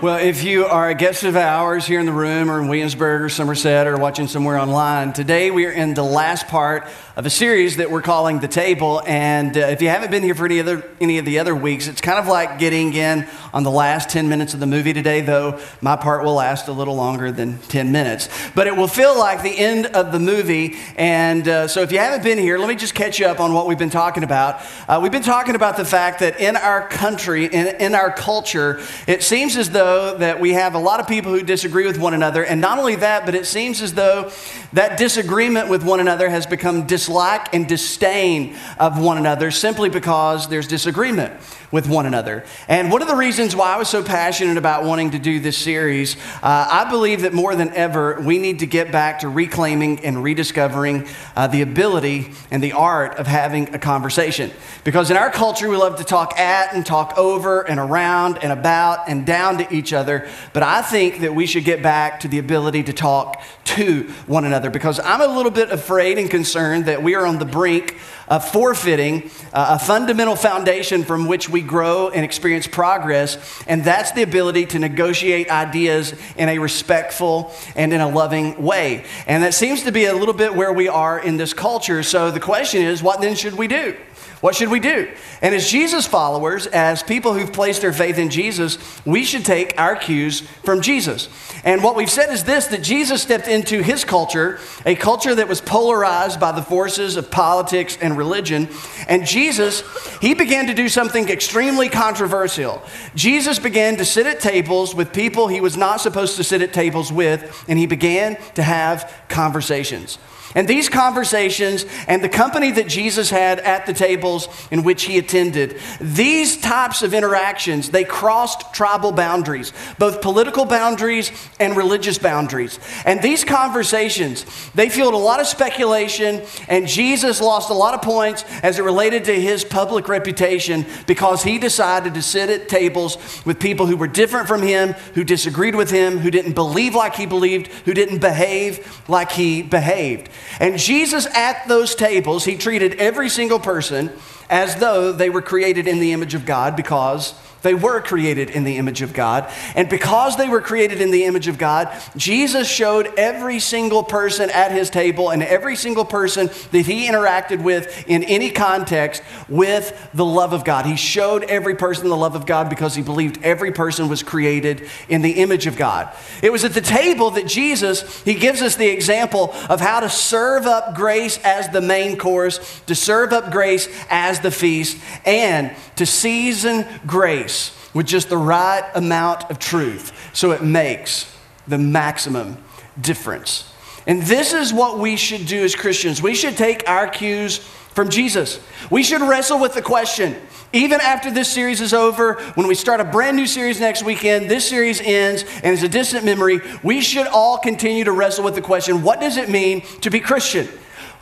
Well, if you are a guest of ours here in the room or in Williamsburg or Somerset or watching somewhere online, today we are in the last part of a series that we're calling The Table. And uh, if you haven't been here for any, other, any of the other weeks, it's kind of like getting in on the last 10 minutes of the movie today, though my part will last a little longer than 10 minutes. But it will feel like the end of the movie. And uh, so if you haven't been here, let me just catch you up on what we've been talking about. Uh, we've been talking about the fact that in our country, in, in our culture, it seems as though that we have a lot of people who disagree with one another. And not only that, but it seems as though that disagreement with one another has become dislike and disdain of one another simply because there's disagreement with one another. And one of the reasons why I was so passionate about wanting to do this series, uh, I believe that more than ever, we need to get back to reclaiming and rediscovering uh, the ability and the art of having a conversation. Because in our culture, we love to talk at and talk over and around and about and down to each other. But I think that we should get back to the ability to talk to one another because I'm a little bit afraid and concerned that we are on the brink of forfeiting uh, a fundamental foundation from which we grow and experience progress, and that's the ability to negotiate ideas in a respectful and in a loving way. And that seems to be a little bit where we are in this culture. So the question is, what then should we do? What should we do? And as Jesus followers, as people who've placed their faith in Jesus, we should take our cues from Jesus. And what we've said is this that Jesus stepped into his culture, a culture that was polarized by the forces of politics and religion. And Jesus, he began to do something extremely controversial. Jesus began to sit at tables with people he was not supposed to sit at tables with, and he began to have conversations. And these conversations and the company that Jesus had at the tables in which he attended, these types of interactions, they crossed tribal boundaries, both political boundaries and religious boundaries. And these conversations, they fueled a lot of speculation, and Jesus lost a lot of points as it related to his public reputation because he decided to sit at tables with people who were different from him, who disagreed with him, who didn't believe like he believed, who didn't behave like he behaved. And Jesus, at those tables, he treated every single person as though they were created in the image of God because they were created in the image of God. And because they were created in the image of God, Jesus showed every single person at his table and every single person that he interacted with in any context with the love of God. He showed every person the love of God because he believed every person was created in the image of God. It was at the table that Jesus, he gives us the example of how to serve up grace as the main course, to serve up grace as the feast, and to season grace with just the right amount of truth so it makes the maximum difference. And this is what we should do as Christians. We should take our cues from Jesus. We should wrestle with the question, even after this series is over, when we start a brand new series next weekend, this series ends and is a distant memory, we should all continue to wrestle with the question what does it mean to be Christian?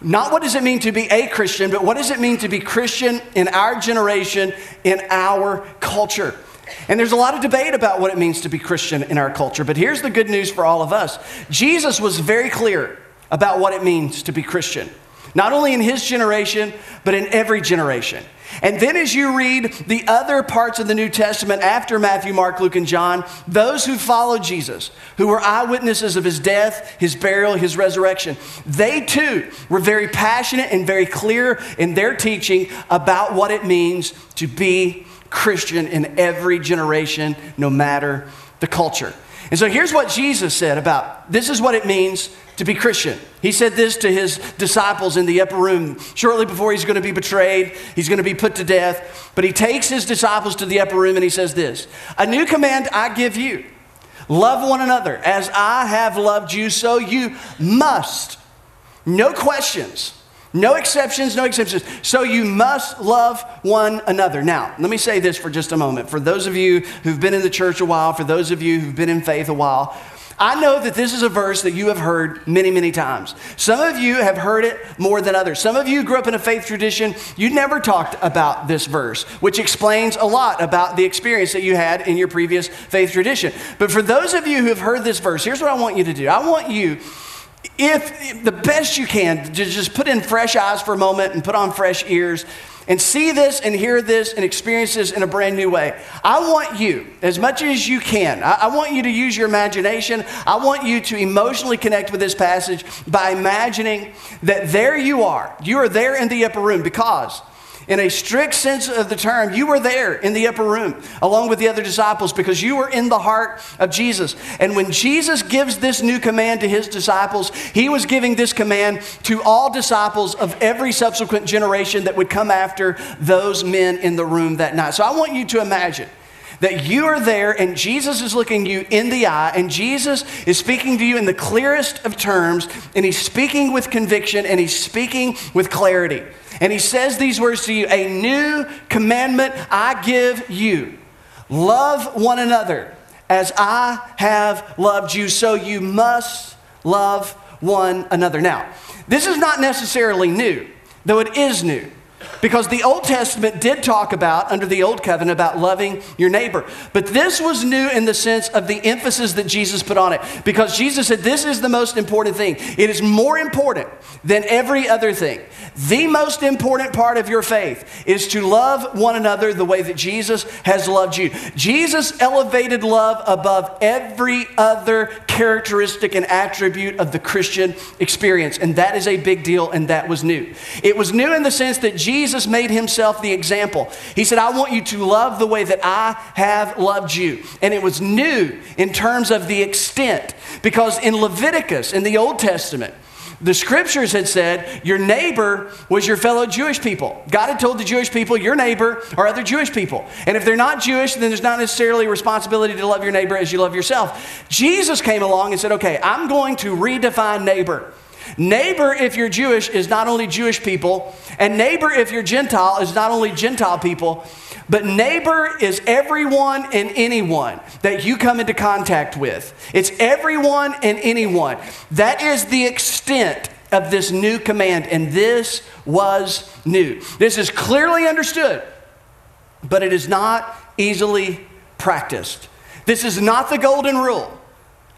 Not what does it mean to be a Christian, but what does it mean to be Christian in our generation, in our culture? And there's a lot of debate about what it means to be Christian in our culture, but here's the good news for all of us Jesus was very clear about what it means to be Christian, not only in his generation, but in every generation. And then, as you read the other parts of the New Testament after Matthew, Mark, Luke, and John, those who followed Jesus, who were eyewitnesses of his death, his burial, his resurrection, they too were very passionate and very clear in their teaching about what it means to be Christian in every generation, no matter the culture. And so here's what Jesus said about this is what it means to be Christian. He said this to his disciples in the upper room shortly before he's going to be betrayed, he's going to be put to death. But he takes his disciples to the upper room and he says this A new command I give you love one another. As I have loved you, so you must. No questions. No exceptions, no exceptions. So you must love one another. Now, let me say this for just a moment. For those of you who've been in the church a while, for those of you who've been in faith a while, I know that this is a verse that you have heard many, many times. Some of you have heard it more than others. Some of you grew up in a faith tradition, you never talked about this verse, which explains a lot about the experience that you had in your previous faith tradition. But for those of you who have heard this verse, here's what I want you to do I want you if the best you can, to just put in fresh eyes for a moment and put on fresh ears and see this and hear this and experience this in a brand new way. I want you, as much as you can, I, I, want you to use your imagination. I want you to emotionally connect with this passage by imagining that there you are. You are there in the upper room because in a strict sense of the term, you were there in the upper room along with the other disciples because you were in the heart of Jesus. And when Jesus gives this new command to his disciples, he was giving this command to all disciples of every subsequent generation that would come after those men in the room that night. So I want you to imagine that you are there and Jesus is looking you in the eye and Jesus is speaking to you in the clearest of terms and he's speaking with conviction and he's speaking with clarity. And he says these words to you A new commandment I give you love one another as I have loved you, so you must love one another. Now, this is not necessarily new, though it is new. Because the Old Testament did talk about, under the Old Covenant, about loving your neighbor. But this was new in the sense of the emphasis that Jesus put on it. Because Jesus said, This is the most important thing. It is more important than every other thing. The most important part of your faith is to love one another the way that Jesus has loved you. Jesus elevated love above every other characteristic and attribute of the Christian experience. And that is a big deal, and that was new. It was new in the sense that Jesus made himself the example. He said, I want you to love the way that I have loved you. And it was new in terms of the extent, because in Leviticus, in the Old Testament, the scriptures had said your neighbor was your fellow Jewish people. God had told the Jewish people, your neighbor are other Jewish people. And if they're not Jewish, then there's not necessarily a responsibility to love your neighbor as you love yourself. Jesus came along and said, okay, I'm going to redefine neighbor. Neighbor, if you're Jewish, is not only Jewish people, and neighbor, if you're Gentile, is not only Gentile people, but neighbor is everyone and anyone that you come into contact with. It's everyone and anyone. That is the extent of this new command, and this was new. This is clearly understood, but it is not easily practiced. This is not the golden rule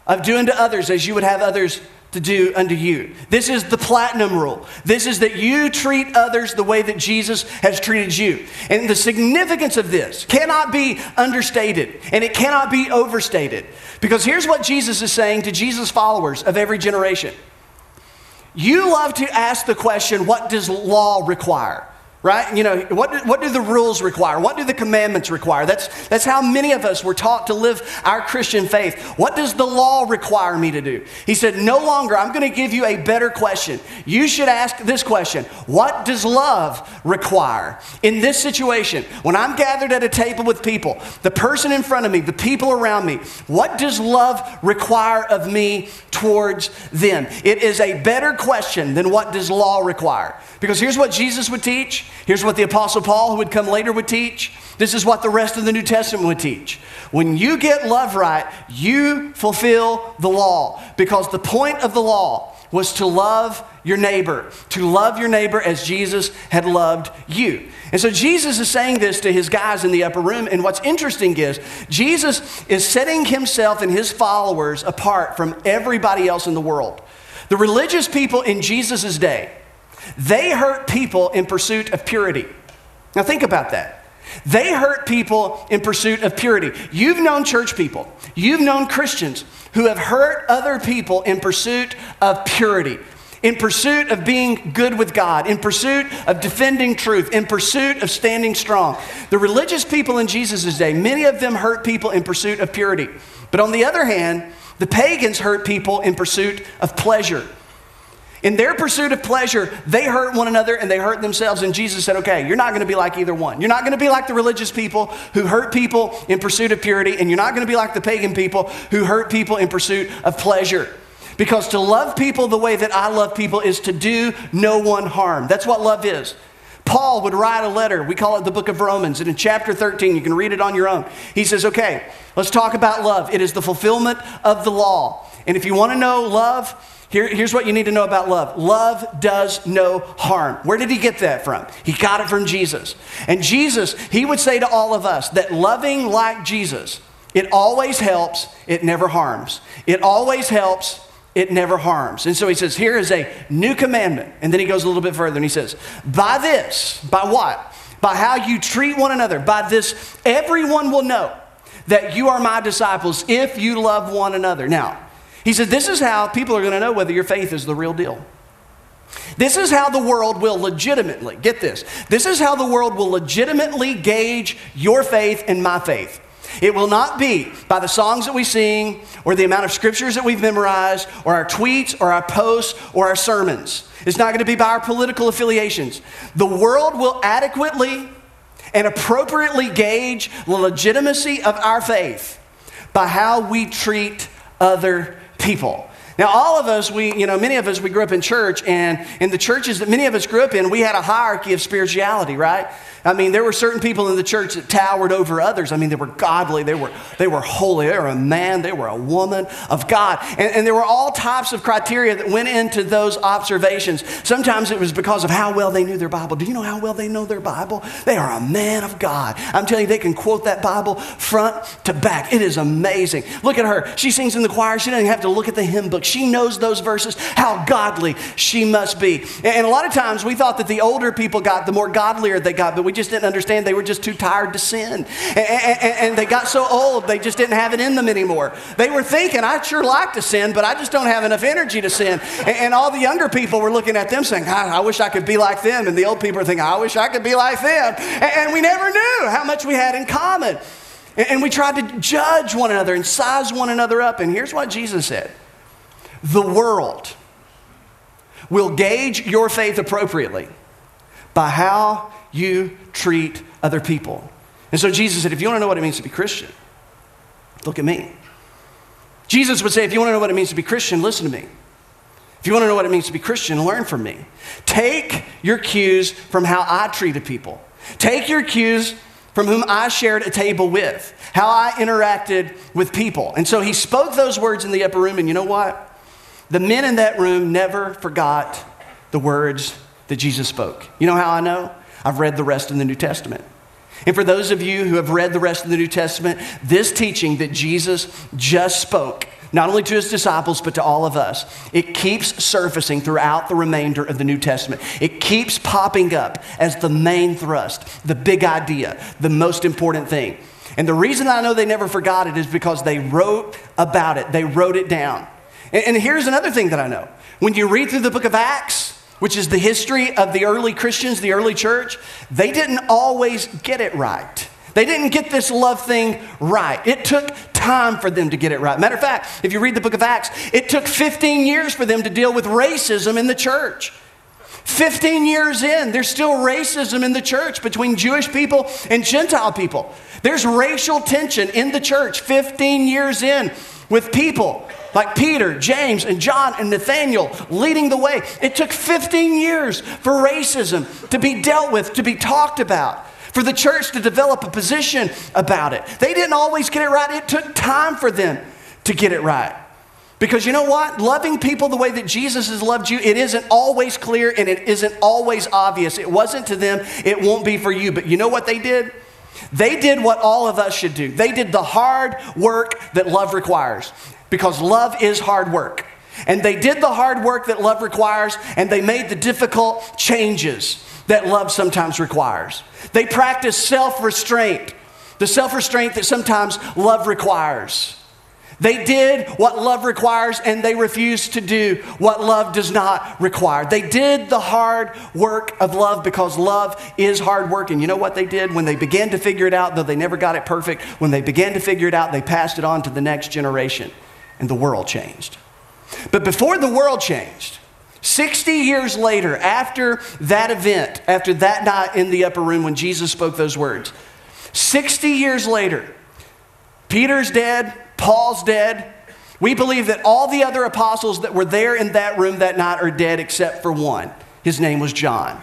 of doing to others as you would have others to do unto you. This is the platinum rule. This is that you treat others the way that Jesus has treated you. And the significance of this cannot be understated and it cannot be overstated. Because here's what Jesus is saying to Jesus' followers of every generation. You love to ask the question, what does law require? Right? You know, what do, what do the rules require? What do the commandments require? That's, that's how many of us were taught to live our Christian faith. What does the law require me to do? He said, No longer. I'm going to give you a better question. You should ask this question What does love require? In this situation, when I'm gathered at a table with people, the person in front of me, the people around me, what does love require of me towards them? It is a better question than what does law require. Because here's what Jesus would teach. Here's what the Apostle Paul, who would come later, would teach. This is what the rest of the New Testament would teach. When you get love right, you fulfill the law. Because the point of the law was to love your neighbor, to love your neighbor as Jesus had loved you. And so Jesus is saying this to his guys in the upper room. And what's interesting is Jesus is setting himself and his followers apart from everybody else in the world. The religious people in Jesus' day, they hurt people in pursuit of purity. Now, think about that. They hurt people in pursuit of purity. You've known church people, you've known Christians who have hurt other people in pursuit of purity, in pursuit of being good with God, in pursuit of defending truth, in pursuit of standing strong. The religious people in Jesus' day, many of them hurt people in pursuit of purity. But on the other hand, the pagans hurt people in pursuit of pleasure. In their pursuit of pleasure, they hurt one another and they hurt themselves. And Jesus said, Okay, you're not going to be like either one. You're not going to be like the religious people who hurt people in pursuit of purity, and you're not going to be like the pagan people who hurt people in pursuit of pleasure. Because to love people the way that I love people is to do no one harm. That's what love is. Paul would write a letter. We call it the book of Romans. And in chapter 13, you can read it on your own. He says, Okay, let's talk about love. It is the fulfillment of the law. And if you want to know love, here, here's what you need to know about love love does no harm. Where did he get that from? He got it from Jesus. And Jesus, he would say to all of us that loving like Jesus, it always helps, it never harms. It always helps, it never harms. And so he says, Here is a new commandment. And then he goes a little bit further and he says, By this, by what? by how you treat one another. By this, everyone will know that you are my disciples if you love one another. Now, he said, This is how people are going to know whether your faith is the real deal. This is how the world will legitimately, get this, this is how the world will legitimately gauge your faith and my faith. It will not be by the songs that we sing or the amount of scriptures that we've memorized or our tweets or our posts or our sermons. It's not going to be by our political affiliations. The world will adequately and appropriately gauge the legitimacy of our faith by how we treat other people. Now, all of us, we, you know, many of us, we grew up in church, and in the churches that many of us grew up in, we had a hierarchy of spirituality, right? I mean, there were certain people in the church that towered over others. I mean, they were godly, they were, they were holy, they were a man, they were a woman of God. And, and there were all types of criteria that went into those observations. Sometimes it was because of how well they knew their Bible. Do you know how well they know their Bible? They are a man of God. I'm telling you, they can quote that Bible front to back. It is amazing. Look at her. She sings in the choir. She doesn't have to look at the hymn book. She knows those verses, how godly she must be. And a lot of times we thought that the older people got, the more godlier they got, but we just didn't understand they were just too tired to sin. And, and, and, they got so old, they just didn't have it in them anymore. They were thinking, I'd sure like to sin, but I just don't have enough energy to sin. And, and all the younger people were looking at them saying, I, I, wish I could be like them. And the old people are thinking, I wish I could be like them. And we never knew how much we had in common. And we tried to judge one another and size one another up. And here's what Jesus said The world will gauge your faith appropriately by how you treat other people. And so Jesus said, if you want to know what it means to be Christian, look at me. Jesus would say, if you want to know what it means to be Christian, listen to me. If you want to know what it means to be Christian, learn from me. Take your cues from how I treated people. Take your cues from whom I shared a table with, how I interacted with people. And so he spoke those words in the upper room, and you know what? The men in that room never forgot the words that Jesus spoke. You know how I know? I've read the rest of the New Testament. And for those of you who have read the rest of the New Testament, this teaching that Jesus just spoke, not only to his disciples, but to all of us, it keeps surfacing throughout the remainder of the New Testament. It keeps popping up as the main thrust, the big idea, the most important thing. And the reason I know they never forgot it is because they wrote about it, they wrote it down. And, here's another thing that I know. When you read through the book of Acts, which is the history of the early Christians, the early church, they didn't always get it right. They didn't get this love thing right. It took time for them to get it right. Matter of fact, if you read the book of Acts, it took 15 years for them to deal with racism in the church. 15 years in, there's still racism in the church between Jewish people and Gentile people. There's racial tension in the church 15 years in with people like Peter, James, and John and Nathaniel leading the way. It took 15 years for racism to be dealt with, to be talked about, for the church to develop a position about it. They didn't always get it right, it took time for them to get it right. Because you know what? Loving people the way that Jesus has loved you, it isn't always clear and it isn't always obvious. It wasn't to them, it won't be for you. But you know what they did? They did what all of us should do. They did the hard work that love requires because love is hard work. And they did the hard work that love requires, and they made the difficult changes that love sometimes requires. They practiced self restraint, the self restraint that sometimes love requires. They did what love requires and they refused to do what love does not require. They did the hard work of love because love is hard work. And you know what they did? When they began to figure it out, though they never got it perfect, when they began to figure it out, they passed it on to the next generation and the world changed. But before the world changed, 60 years later, after that event, after that night in the upper room when Jesus spoke those words, 60 years later, Peter's dead, Paul's dead. We believe that all the other apostles that were there in that room that night are dead except for one. His name was John.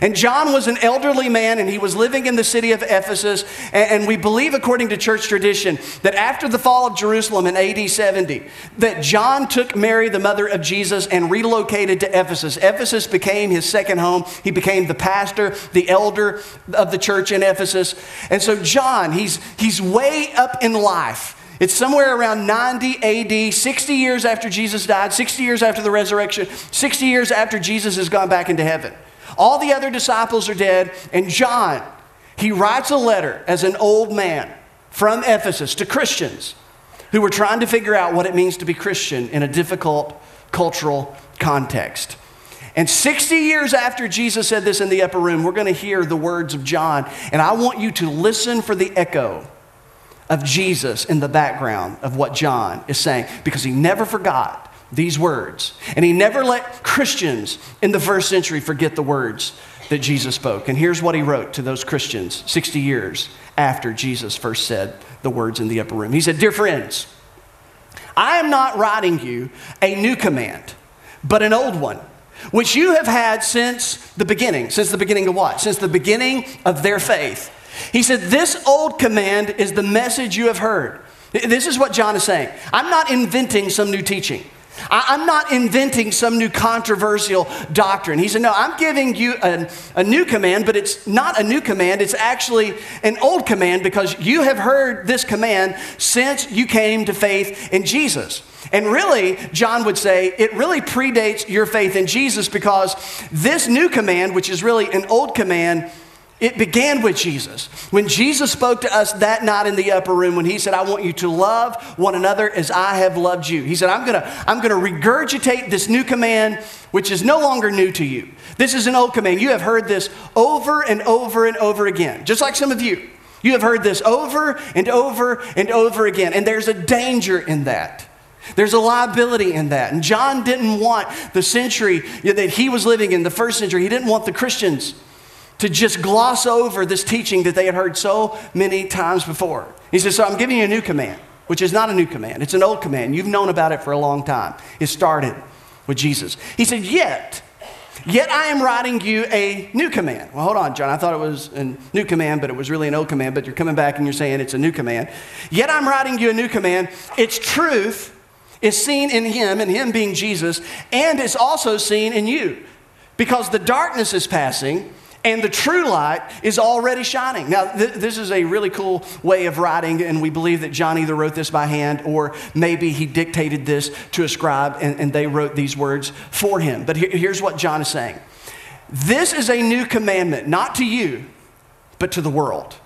And John was an elderly man and he was living in the city of Ephesus. And, we believe, according to church tradition, that after the fall of Jerusalem in AD 70, that John took Mary, the mother of Jesus, and relocated to Ephesus. Ephesus became his second home. He became the pastor, the elder of the church in Ephesus. And so, John, he's, he's way up in life. It's somewhere around 90 AD, 60 years after Jesus died, 60 years after the resurrection, 60 years after Jesus has gone back into heaven. All the other disciples are dead, and John, he writes a letter as an old man from Ephesus to Christians who were trying to figure out what it means to be Christian in a difficult cultural context. And 60 years after Jesus said this in the upper room, we're going to hear the words of John. And I want you to listen for the echo of Jesus in the background of what John is saying because he never forgot these words. And he never let Christians in the first century forget the words that Jesus spoke. And here's what he wrote to those Christians 60 years after Jesus first said the words in the upper room. He said, Dear friends, I am not writing you a new command, but an old one, which you have had since the beginning. Since the beginning of what? Since the beginning of their faith. He said, This old command is the message you have heard. This is what John is saying. I'm not inventing some new teaching. I'm not inventing some new controversial doctrine. He said, No, I'm giving you a, a, new command, but it's not a new command. It's actually an old command because you have heard this command since you came to faith in Jesus. And really, John would say, it really predates your faith in Jesus because this new command, which is really an old command, it began with Jesus. When Jesus spoke to us that night in the upper room, when he said, I want you to love one another as I have loved you. He said, I'm gonna, I'm gonna regurgitate this new command, which is no longer new to you. This is an old command. You have heard this over and over and over again, just like some of you. You have heard this over and over and over again, and there's a danger in that. There's a liability in that. And John didn't want the century that he was living in, the first century, he didn't want the Christians to just gloss over this teaching that they had heard so many times before. He says, So I'm giving you a new command, which is not a new command, it's an old command. You've known about it for a long time. It started with Jesus. He said, Yet, Yet I am writing you a new command. Well, hold on, John. I thought it was a new command, but it was really an old command. But you're coming back and you're saying it's a new command. Yet I'm writing you a new command. Its truth is seen in him, and him being Jesus, and it's also seen in you. Because the darkness is passing, and the true light is already shining. Now, th- this is a really cool way of writing, and we believe that John either wrote this by hand or maybe he dictated this to a scribe and, and they wrote these words for him. But he- here's what John is saying This is a new commandment, not to you, but to the world.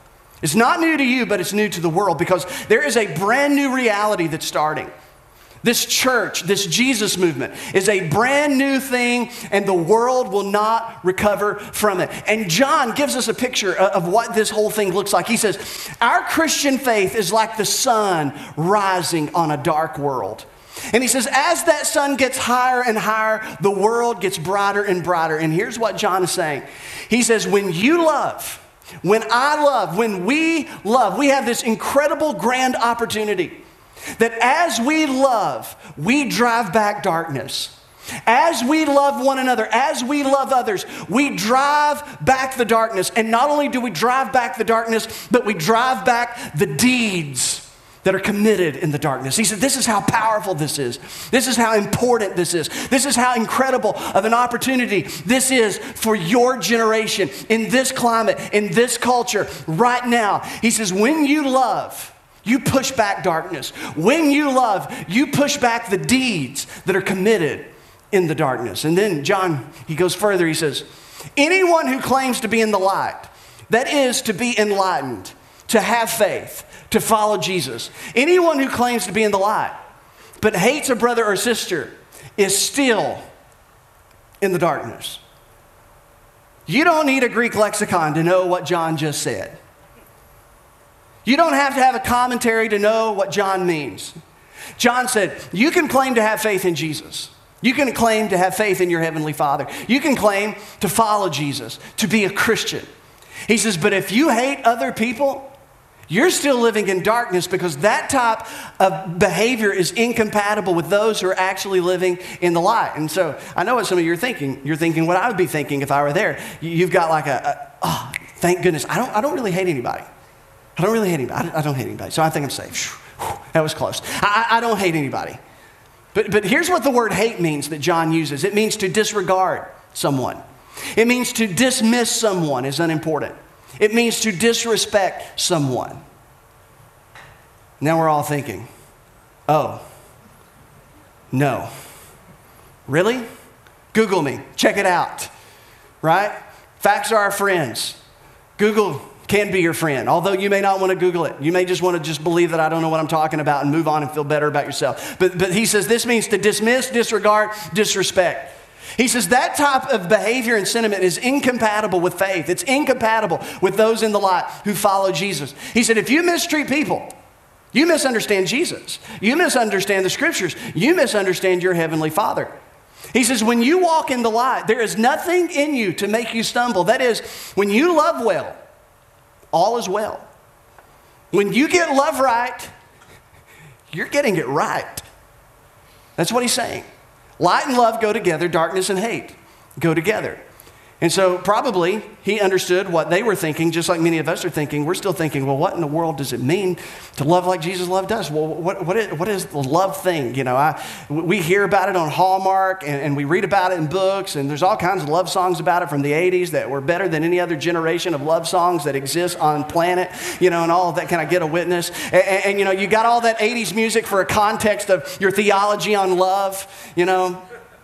It's not new to you, but it's new to the world because there is a brand new reality that's starting. This church, this Jesus movement, is a brand new thing, and the world will not recover from it. And John gives us a picture of what this whole thing looks like. He says, Our Christian faith is like the sun rising on a dark world. And he says, as that sun gets higher and higher, the world gets brighter and brighter. And here's what John is saying He says, When you love, when I love, when we love, we have this incredible grand opportunity that as we love, we drive back darkness. As we love one another, as we love others, we drive back the darkness. And not only do we drive back the darkness, but we drive back the deeds that are committed in the darkness. He said, This is how powerful this is. This is how important this is. This is how incredible of an opportunity this is for your generation in this climate, in this culture, right now. He says, When you love, you push back darkness. When you love, you push back the deeds that are committed in the darkness. And then John, he goes further. He says, Anyone who claims to be in the light, that is to be enlightened, to have faith, to follow Jesus, anyone who claims to be in the light, but hates a brother or sister, is still in the darkness. You don't need a Greek lexicon to know what John just said. You don't have to have a commentary to know what John means. John said, You can claim to have faith in Jesus. You can claim to have faith in your Heavenly Father. You can claim to follow Jesus, to be a Christian. He says, But if you hate other people, you're still living in darkness because that type of behavior is incompatible with those who are actually living in the light. And so I know what some of you are thinking. You're thinking what I would be thinking if I were there. You've got like a, a oh, thank goodness. I don't, I don't really hate anybody. I don't really hate anybody. I don't hate anybody. So I think I'm safe. That was close. I, I don't hate anybody. But, but here's what the word hate means that John uses it means to disregard someone, it means to dismiss someone as unimportant, it means to disrespect someone. Now we're all thinking, oh, no. Really? Google me, check it out. right? Facts are our friends. Google can be your friend, although you may not want to Google it. You may just want to just believe that I don't know what I'm talking about and move on and feel better about yourself. But, but he says this means to dismiss, disregard, disrespect. He says that type of behavior and sentiment is incompatible with faith. It's incompatible with those in the light who follow Jesus. He said, if you mistreat people, you misunderstand Jesus. You misunderstand the scriptures. You misunderstand your heavenly Father. He says, when you walk in the light, there is nothing in you to make you stumble. That is, when you love well, all is well. When you get love right, you're getting it right. That's what he's saying. Light and love go together, darkness and hate go together. And so, probably, he understood what they were thinking, just like many of us are thinking. We're still thinking, well, what in the world does it mean to love like Jesus loved us? Well, what, what, is, what is the love thing? You know, I, we hear about it on Hallmark and, and, we read about it in books, and there's all kinds of love songs about it from the 80s that were better than any other generation of love songs that exist on planet, you know, and all of that. Can I get a witness? And, and, and you know, you got all that 80s music for a context of your theology on love, you know.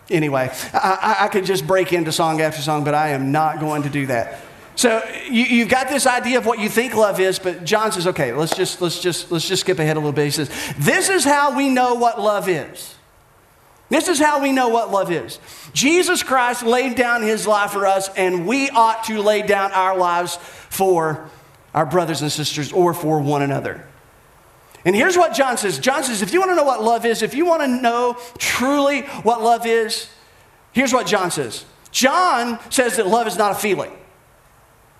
Anyway, I, I, could just break into song after song, but I am not going to do that. So you, have got this idea of what you think love is, but John says, okay, let's just, let's, just, let's just skip ahead a little bit. He says, this is how we know what love is. This is how we know what love is. Jesus Christ laid down his life for us, and we ought to lay down our lives for our brothers and sisters or for one another. And here's what John says John says, if you want to know what love is, if you want to know truly what love is, here's what John says. John says that love is not a feeling.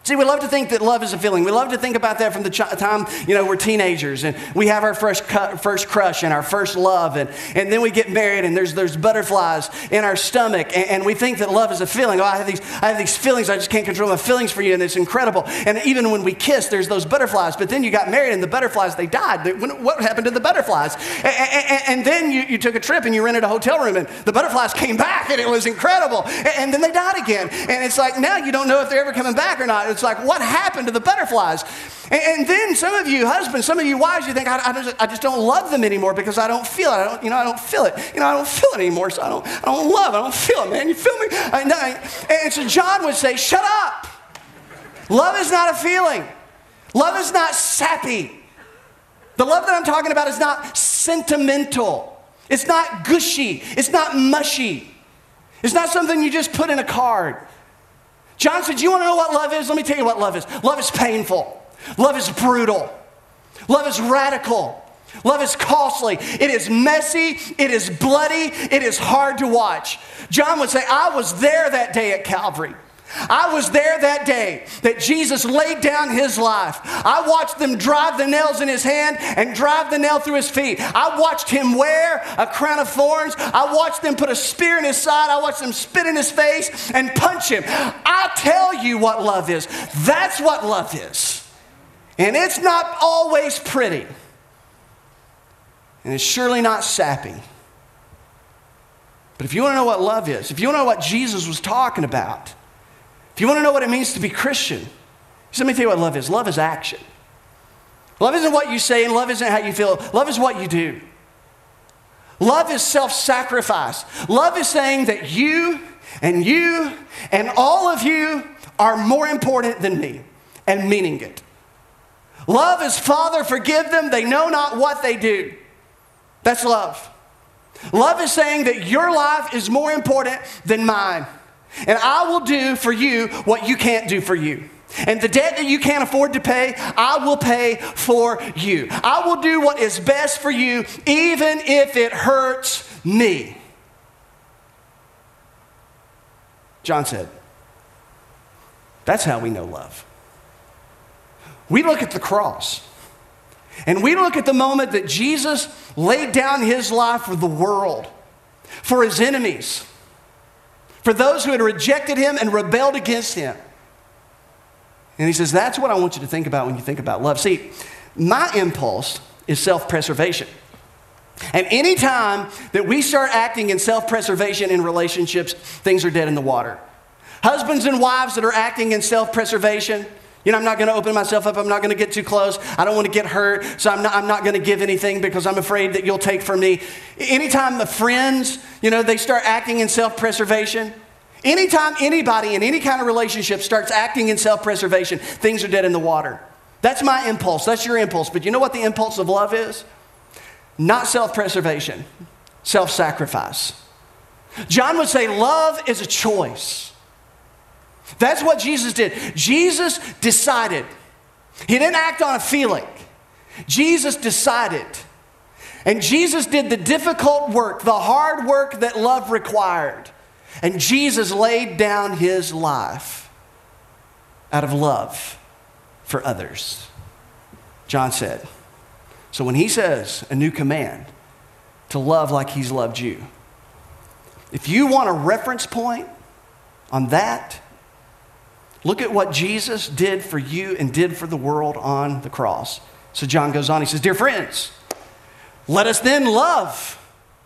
See, we love to think that love is a feeling. We love to think about that from the ch- time, you know, we're teenagers and we have our first, cu- first crush and our first love. And, and then we get married and there's, there's butterflies in our stomach. And, and we think that love is a feeling. Oh, I have, these, I have these feelings. I just can't control my feelings for you. And it's incredible. And even when we kiss, there's those butterflies. But then you got married and the butterflies, they died. What happened to the butterflies? And, and, and then you, you took a trip and you rented a hotel room and the butterflies came back and it was incredible. And, then they died again. And it's like now you don't know if they're ever coming back or not. It's like, what happened to the butterflies? And, and then some of you husbands, some of you wives, you think, I, I, just, I just don't love them anymore because I don't feel it. I don't, you know, I don't feel it. You know, I don't feel it anymore, so I don't, I don't love. I don't feel it, man. You feel me? I, and so John would say, shut up. Love is not a feeling. Love is not sappy. The love that I'm talking about is not sentimental. It's not gushy. It's not mushy. It's not something you just put in a card. John said, You want to know what love is? Let me tell you what love is. Love is painful, love is brutal, love is radical. Love is costly. It is messy. It is bloody. It is hard to watch. John would say, I was there that day at Calvary. I was there that day that Jesus laid down his life. I watched them drive the nails in his hand and drive the nail through his feet. I watched him wear a crown of thorns. I watched them put a spear in his side. I watched them spit in his face and punch him. I tell you what love is. That's what love is. And it's not always pretty. And it's surely not sappy. But if you want to know what love is, if you want to know what Jesus was talking about, if you want to know what it means to be Christian, let me tell you what love is love is action. Love isn't what you say, and love isn't how you feel. Love is what you do. Love is self sacrifice. Love is saying that you and you and all of you are more important than me and meaning it. Love is, Father, forgive them. They know not what they do. That's love. Love is saying that your life is more important than mine. And I will do for you what you can't do for you. And the debt that you can't afford to pay, I will pay for you. I will do what is best for you, even if it hurts me. John said, That's how we know love. We look at the cross, and we look at the moment that Jesus laid down his life for the world, for his enemies for those who had rejected him and rebelled against him. And he says, That's what I want you to think about when you think about love. See, my impulse is self preservation. And anytime that we start acting in self preservation in relationships, things are dead in the water. Husbands and wives that are acting in self preservation, you know, I'm not going to open myself up. I'm not going to get too close. I don't want to get hurt. So I'm not, I'm not going to give anything because I'm afraid that you'll take from me. Anytime the friends, you know, they start acting in self preservation, Anytime anybody in any kind of relationship starts acting in self preservation, things are dead in the water. That's my impulse. That's your impulse. But you know what the impulse of love is? Not self preservation, self sacrifice. John would say love is a choice. That's what Jesus did. Jesus decided. He didn't act on a feeling. Jesus decided. And Jesus did the difficult work, the hard work that love required. And Jesus laid down his life out of love for others. John said. So when he says a new command to love like he's loved you, if you want a reference point on that, look at what Jesus did for you and did for the world on the cross. So John goes on, he says, Dear friends, let us then love.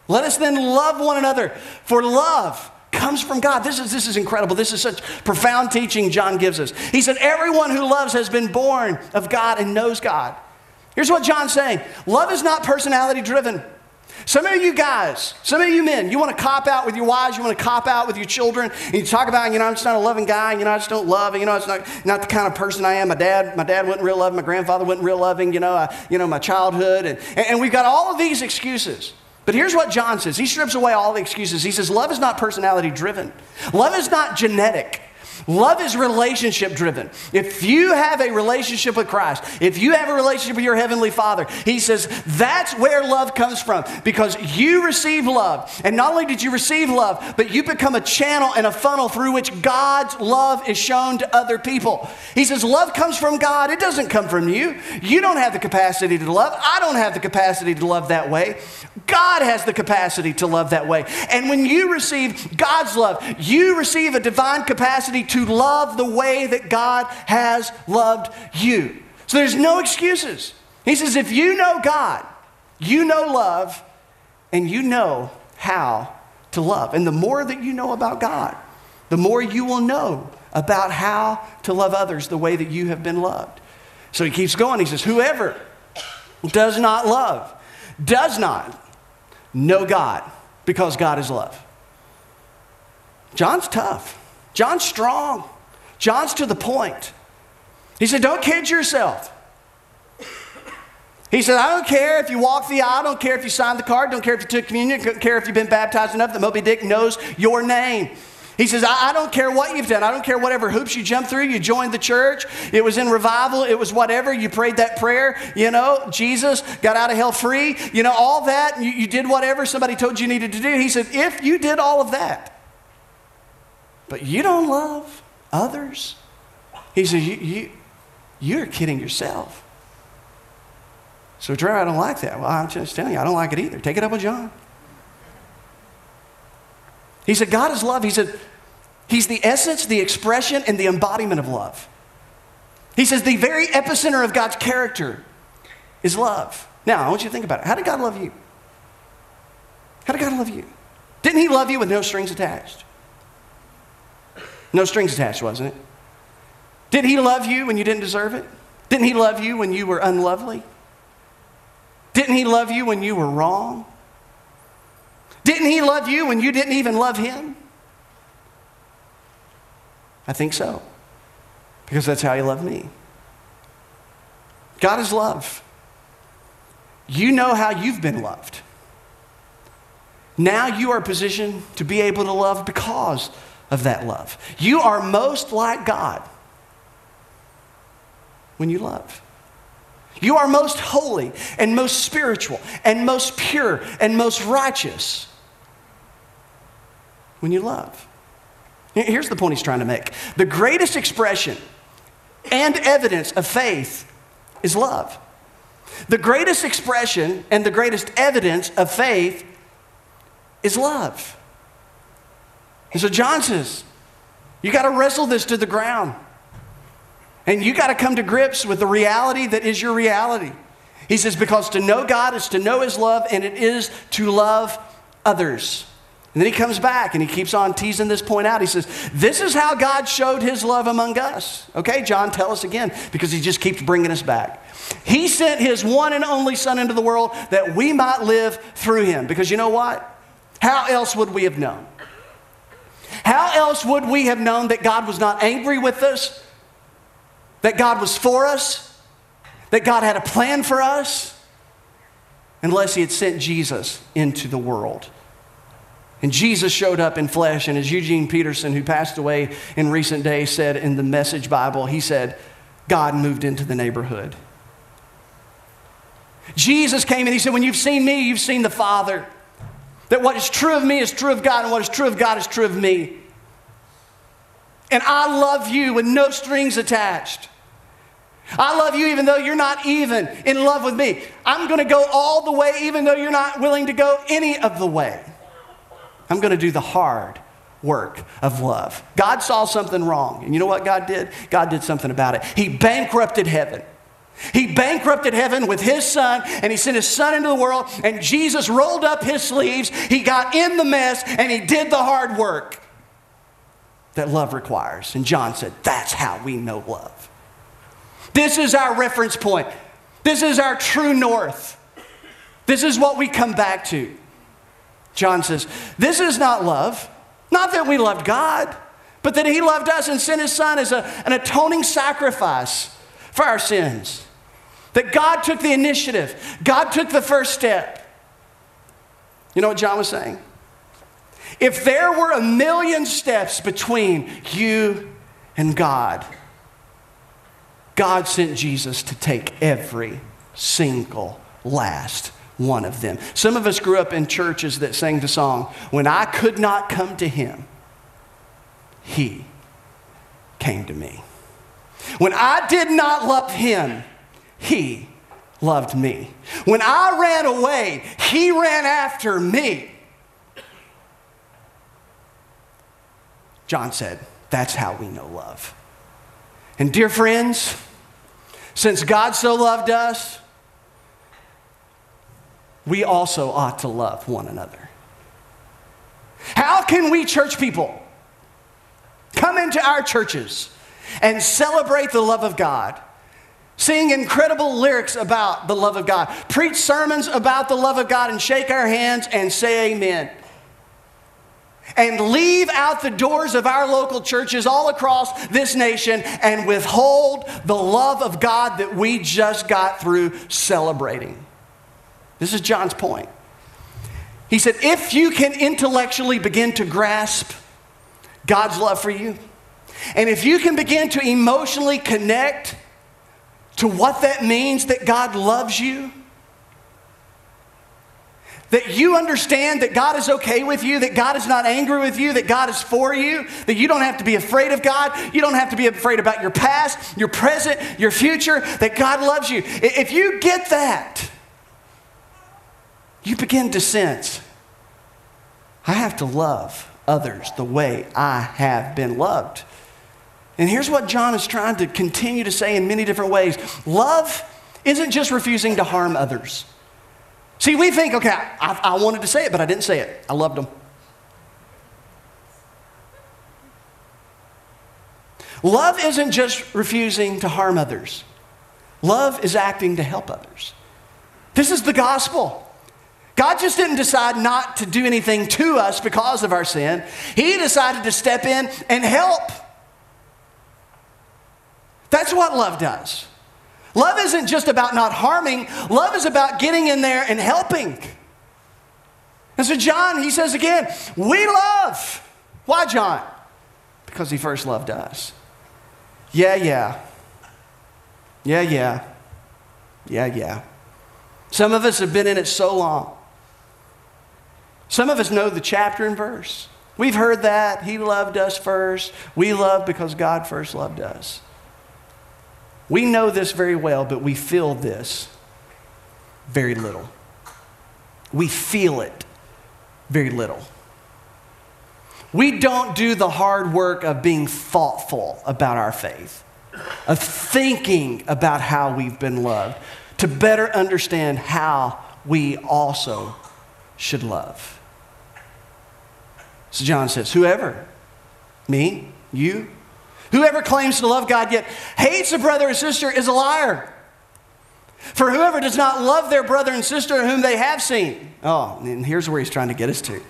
Let us then love one another, for love comes from God. This is, this is incredible. This is such profound teaching John gives us. He said, Everyone who loves has been born of God and knows God. Here's what John's saying love is not personality driven. Some of you guys, some of you men, you want to cop out with your wives, you want to cop out with your children, and you talk about, you know, I'm just not a loving guy, you know, I just don't love, you know, it's not, not the kind of person I am. My dad, my dad wasn't real loving, my grandfather wasn't real loving, you know, I, you know, my childhood, and, and we've got all of these excuses. But here's what John says. He strips away all the excuses. He says, Love is not personality driven, love is not genetic. Love is relationship driven. If you have a relationship with Christ, if you have a relationship with your Heavenly Father, He says that's where love comes from because you receive love. And not only did you receive love, but you become a channel and a funnel through which God's love is shown to other people. He says love comes from God, it doesn't come from you. You don't have the capacity to love. I don't have the capacity to love that way. God has the capacity to love that way. And when you receive God's love, you receive a divine capacity to love the way that God has loved you. So there's no excuses. He says, if you know God, you know love, and you know how to love. And the more that you know about God, the more you will know about how to love others the way that you have been loved. So he keeps going. He says, Whoever does not love does not know God because God is love. John's tough. John's strong. John's to the point. He said, Don't kid yourself. He said, I don't care if you walk the aisle, I don't care if you signed the card, don't care if you took communion, don't care if you've been baptized enough that Moby Dick knows your name. He says, I, I, don't care what you've done. I don't care whatever hoops you jumped through. You joined the church. It was in revival. It was whatever. You prayed that prayer. You know, Jesus got out of hell free. You know, all that. You, you did whatever somebody told you needed to do. He said, if you did all of that, but you don't love others, he says, you, you, you're kidding yourself. So, Trevor, I don't like that. Well, I'm just telling you, I don't like it either. Take it up with John. He said, God is love. He said, He's the essence, the expression, and the embodiment of love. He says, the very epicenter of God's character is love. Now, I want you to think about it. How did God love you? How did God love you? Didn't He love you with no strings attached? No strings attached, wasn't it? Did He love you when you didn't deserve it? Didn't He love you when you were unlovely? Didn't He love you when you were wrong? Didn't He love you when you didn't even love Him? I think so, because that's how He loved me. God is love. You know how you've been loved. Now you are positioned to be able to love because of that love. You are most like God when you love. You are most holy and most spiritual and most pure and most righteous when you love. Here's the point he's trying to make the greatest expression and evidence of faith is love. The greatest expression and the greatest evidence of faith is love. And so John says, you got to wrestle this to the ground. And you got to come to grips with the reality that is your reality. He says, because to know God is to know His love, and it is to love others. And then he comes back and he keeps on teasing this point out. He says, This is how God showed his love among us. Okay, John, tell us again because he just keeps bringing us back. He sent his one and only Son into the world that we might live through him. Because you know what? How else would we have known? How else would we have known that God was not angry with us? That God was for us? That God had a plan for us? Unless He had sent Jesus into the world. And Jesus showed up in flesh, and as Eugene Peterson, who passed away in recent days, said in the Message Bible, he said, God moved into the neighborhood. Jesus came and he said, When you've seen me, you've seen the Father. That what is true of me is true of God, and what is true of God is true of me. And I love you with no strings attached. I love you even though you're not even in love with me. I'm going to go all the way even though you're not willing to go any of the way. I'm going to do the hard work of love. God saw something wrong. And you know what God did? God did something about it. He bankrupted heaven. He bankrupted heaven with his son, and he sent his son into the world, and Jesus rolled up his sleeves. He got in the mess, and he did the hard work that love requires. And John said, That's how we know love. This is our reference point. This is our true north. This is what we come back to. John says, This is not love. Not that we loved God, but that He loved us and sent His Son as a, an atoning sacrifice for our sins. That God took the initiative, God took the first step. You know what John was saying? If there were a million steps between you and God, God sent Jesus to take every single last one of them. Some of us grew up in churches that sang the song, When I could not come to him, he came to me. When I did not love him, he loved me. When I ran away, he ran after me. John said, That's how we know love. And dear friends, since God so loved us, we also ought to love one another. How can we, church people, come into our churches and celebrate the love of God? Sing incredible lyrics about the love of God, preach sermons about the love of God, and shake our hands and say amen and leave out the doors of our local churches all across this nation and withhold the love of God that we just got through celebrating. This is John's point. He said, if you can intellectually begin to grasp God's love for you, and if you can begin to emotionally connect to what that means that God loves you, that you understand that God is okay with you, that God is not angry with you, that God is for you, that you don't have to be afraid of God, you don't have to be afraid about your past, your present, your future, that God loves you. If you get that, you begin to sense I have to love others the way I have been loved. And here's what John is trying to continue to say in many different ways love isn't just refusing to harm others. See, we think, okay, I, I wanted to say it, but I didn't say it. I loved them. Love isn't just refusing to harm others, love is acting to help others. This is the gospel. God just didn't decide not to do anything to us because of our sin, He decided to step in and help. That's what love does. Love isn't just about not harming, love is about getting in there and helping. And so, John, he says again, we love. Why, John? Because he first loved us. Yeah, yeah. Yeah, yeah. Yeah, yeah. Some of us have been in it so long. Some of us know the chapter and verse. We've heard that. He loved us first. We love because God first loved us. We know this very well, but we feel this very little. We feel it very little. We don't do the hard work of being thoughtful about our faith, of thinking about how we've been loved, to better understand how we also should love. So John says, Whoever, me, you, Whoever claims to love God yet hates a brother or sister is a liar. For whoever does not love their brother and sister whom they have seen, oh, and here's where he's trying to get us to,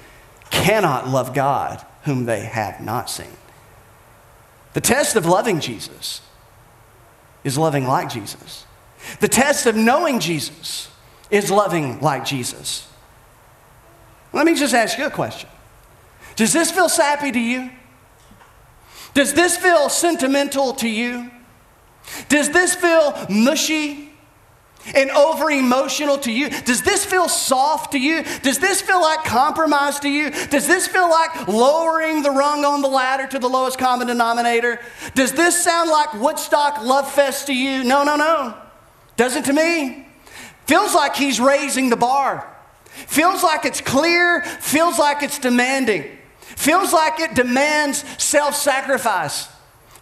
cannot love God whom they have not seen. The test of loving Jesus is loving like Jesus. The test of knowing Jesus is loving like Jesus. Let me just ask you a question Does this feel sappy to you? Does this feel sentimental to you? Does this feel mushy and over emotional to you? Does this feel soft to you? Does this feel like compromise to you? Does this feel like lowering the rung on the ladder to the lowest common denominator? Does this sound like Woodstock Love Fest to you? No, no, no. Doesn't to me. Feels like he's raising the bar. Feels like it's clear. Feels like it's demanding. Feels like it demands self sacrifice.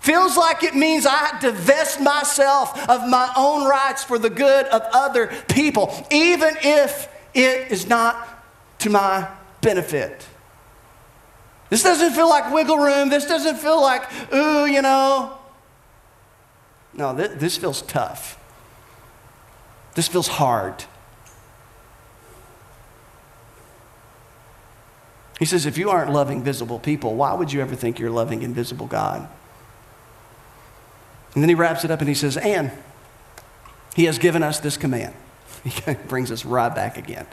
Feels like it means I divest myself of my own rights for the good of other people, even if it is not to my benefit. This doesn't feel like wiggle room. This doesn't feel like, ooh, you know. No, th- this feels tough. This feels hard. He says, if you aren't loving visible people, why would you ever think you're loving invisible God? And then he wraps it up and he says, And he has given us this command. He brings us right back again.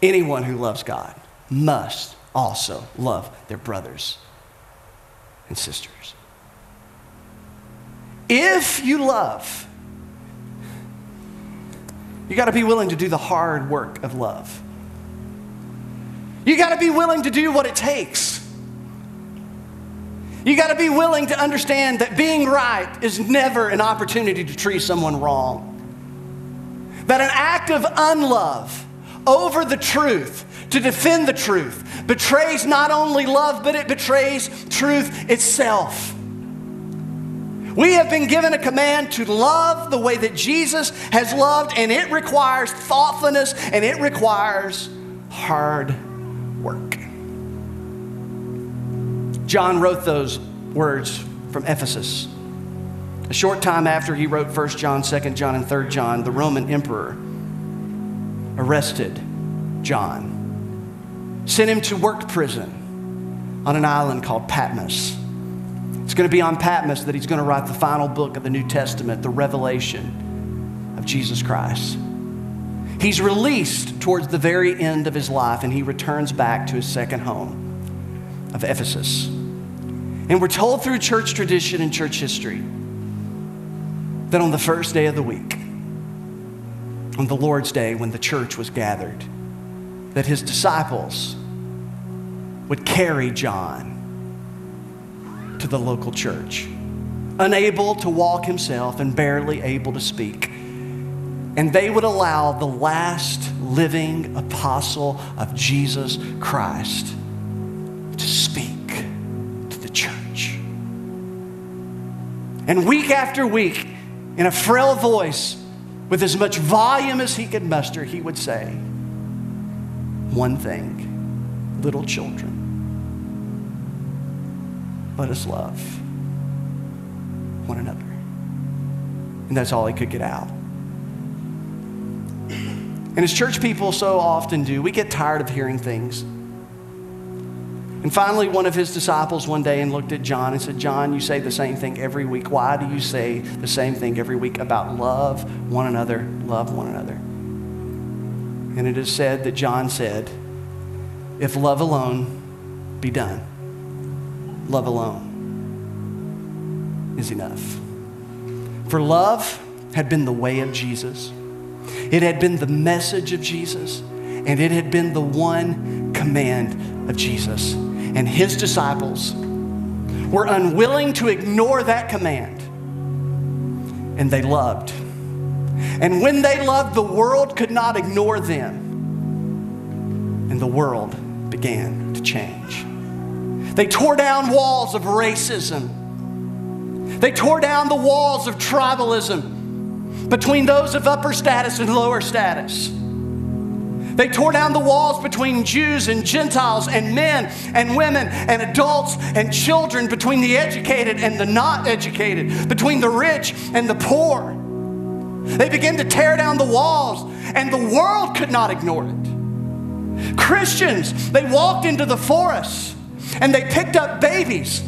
Anyone who loves God must also love their brothers and sisters. If you love, you got to be willing to do the hard work of love. You got to be willing to do what it takes. You got to be willing to understand that being right is never an opportunity to treat someone wrong. That an act of unlove over the truth, to defend the truth, betrays not only love, but it betrays truth itself. We have been given a command to love the way that Jesus has loved, and it requires thoughtfulness and it requires hard work. John wrote those words from Ephesus. A short time after he wrote 1 John, 2 John, and 3 John, the Roman emperor arrested John, sent him to work prison on an island called Patmos. It's going to be on Patmos that he's going to write the final book of the New Testament, the revelation of Jesus Christ. He's released towards the very end of his life and he returns back to his second home of Ephesus. And we're told through church tradition and church history that on the first day of the week, on the Lord's day when the church was gathered, that his disciples would carry John to the local church, unable to walk himself and barely able to speak. And they would allow the last living apostle of Jesus Christ to speak to the church. And week after week, in a frail voice, with as much volume as he could muster, he would say one thing little children, let us love one another. And that's all he could get out. And as church people so often do, we get tired of hearing things. And finally, one of his disciples one day and looked at John and said, John, you say the same thing every week. Why do you say the same thing every week about love one another, love one another? And it is said that John said, if love alone be done, love alone is enough. For love had been the way of Jesus. It had been the message of Jesus, and it had been the one command of Jesus. And his disciples were unwilling to ignore that command, and they loved. And when they loved, the world could not ignore them, and the world began to change. They tore down walls of racism. They tore down the walls of tribalism between those of upper status and lower status. They tore down the walls between Jews and Gentiles and men and women and adults and children, between the educated and the not educated, between the rich and the poor. They began to tear down the walls, and the world could not ignore it. Christians, they walked into the forest and they picked up babies.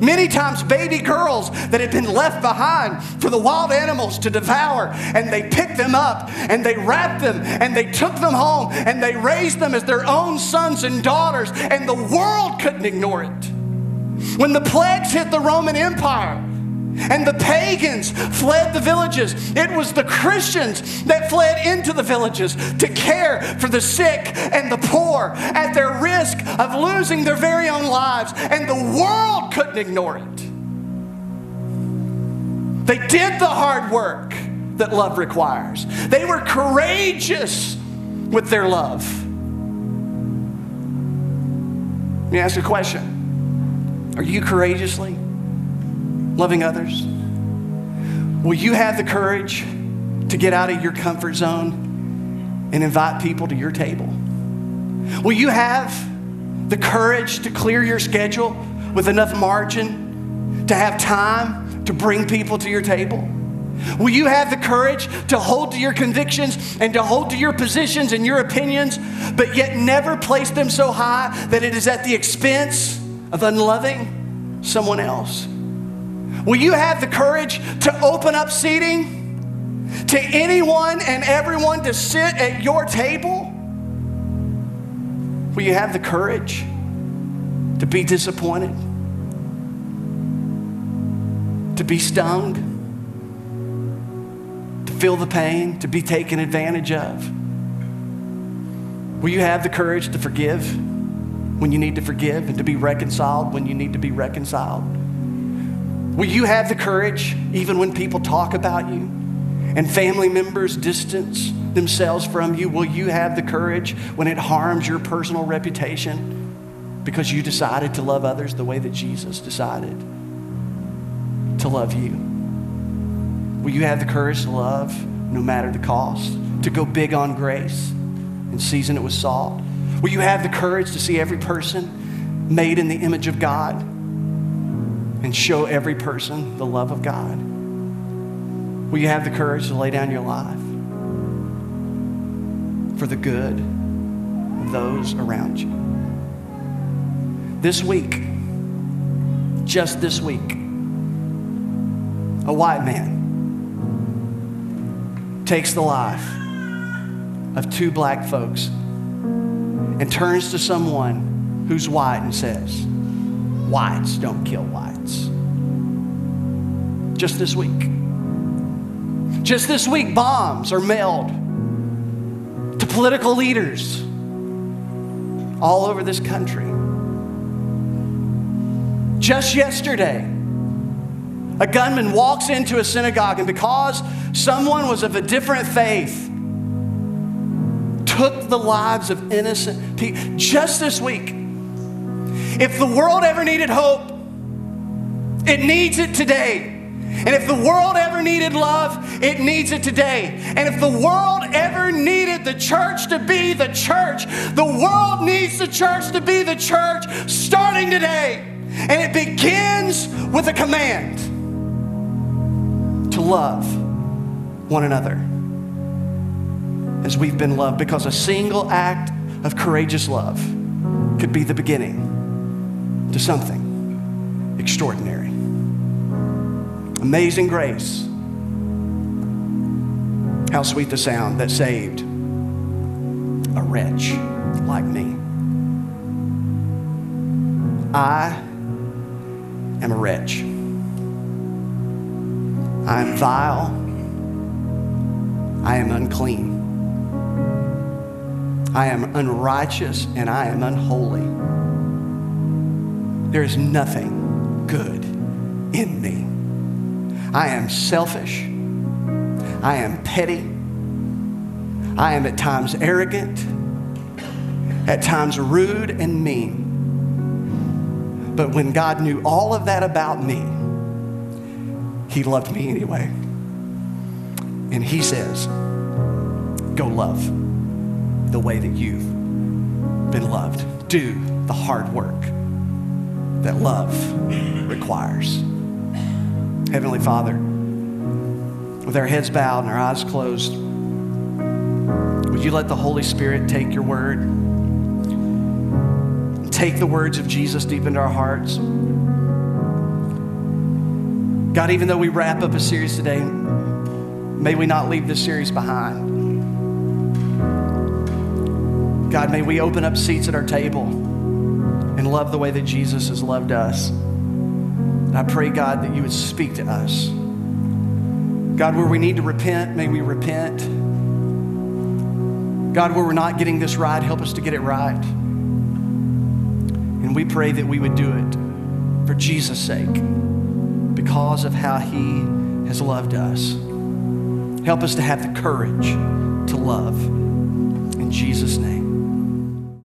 Many times, baby girls that had been left behind for the wild animals to devour, and they picked them up and they wrapped them and they took them home and they raised them as their own sons and daughters, and the world couldn't ignore it. When the plagues hit the Roman Empire, and the pagans fled the villages. It was the Christians that fled into the villages to care for the sick and the poor at their risk of losing their very own lives. And the world couldn't ignore it. They did the hard work that love requires, they were courageous with their love. Let me ask you a question Are you courageously? Loving others? Will you have the courage to get out of your comfort zone and invite people to your table? Will you have the courage to clear your schedule with enough margin to have time to bring people to your table? Will you have the courage to hold to your convictions and to hold to your positions and your opinions, but yet never place them so high that it is at the expense of unloving someone else? Will you have the courage to open up seating to anyone and everyone to sit at your table? Will you have the courage to be disappointed? To be stung? To feel the pain? To be taken advantage of? Will you have the courage to forgive when you need to forgive and to be reconciled when you need to be reconciled? Will you have the courage, even when people talk about you and family members distance themselves from you? Will you have the courage when it harms your personal reputation because you decided to love others the way that Jesus decided to love you? Will you have the courage to love no matter the cost, to go big on grace and season it with salt? Will you have the courage to see every person made in the image of God? And show every person the love of God? Will you have the courage to lay down your life for the good of those around you? This week, just this week, a white man takes the life of two black folks and turns to someone who's white and says, Whites don't kill whites just this week. Just this week, bombs are mailed to political leaders all over this country. Just yesterday, a gunman walks into a synagogue, and because someone was of a different faith, took the lives of innocent people. Just this week, if the world ever needed hope, it needs it today. And if the world ever needed love, it needs it today. And if the world ever needed the church to be the church, the world needs the church to be the church starting today. And it begins with a command to love one another as we've been loved, because a single act of courageous love could be the beginning to something extraordinary. Amazing grace. How sweet the sound that saved a wretch like me. I am a wretch. I am vile. I am unclean. I am unrighteous and I am unholy. There is nothing good in me. I am selfish. I am petty. I am at times arrogant, at times rude and mean. But when God knew all of that about me, He loved me anyway. And He says, Go love the way that you've been loved. Do the hard work that love requires. Heavenly Father, with our heads bowed and our eyes closed, would you let the Holy Spirit take your word take the words of Jesus deep into our hearts. God, even though we wrap up a series today, may we not leave this series behind. God, may we open up seats at our table and love the way that Jesus has loved us. And I pray, God, that you would speak to us. God, where we need to repent, may we repent. God, where we're not getting this right, help us to get it right. And we pray that we would do it for Jesus' sake because of how he has loved us. Help us to have the courage to love. In Jesus' name.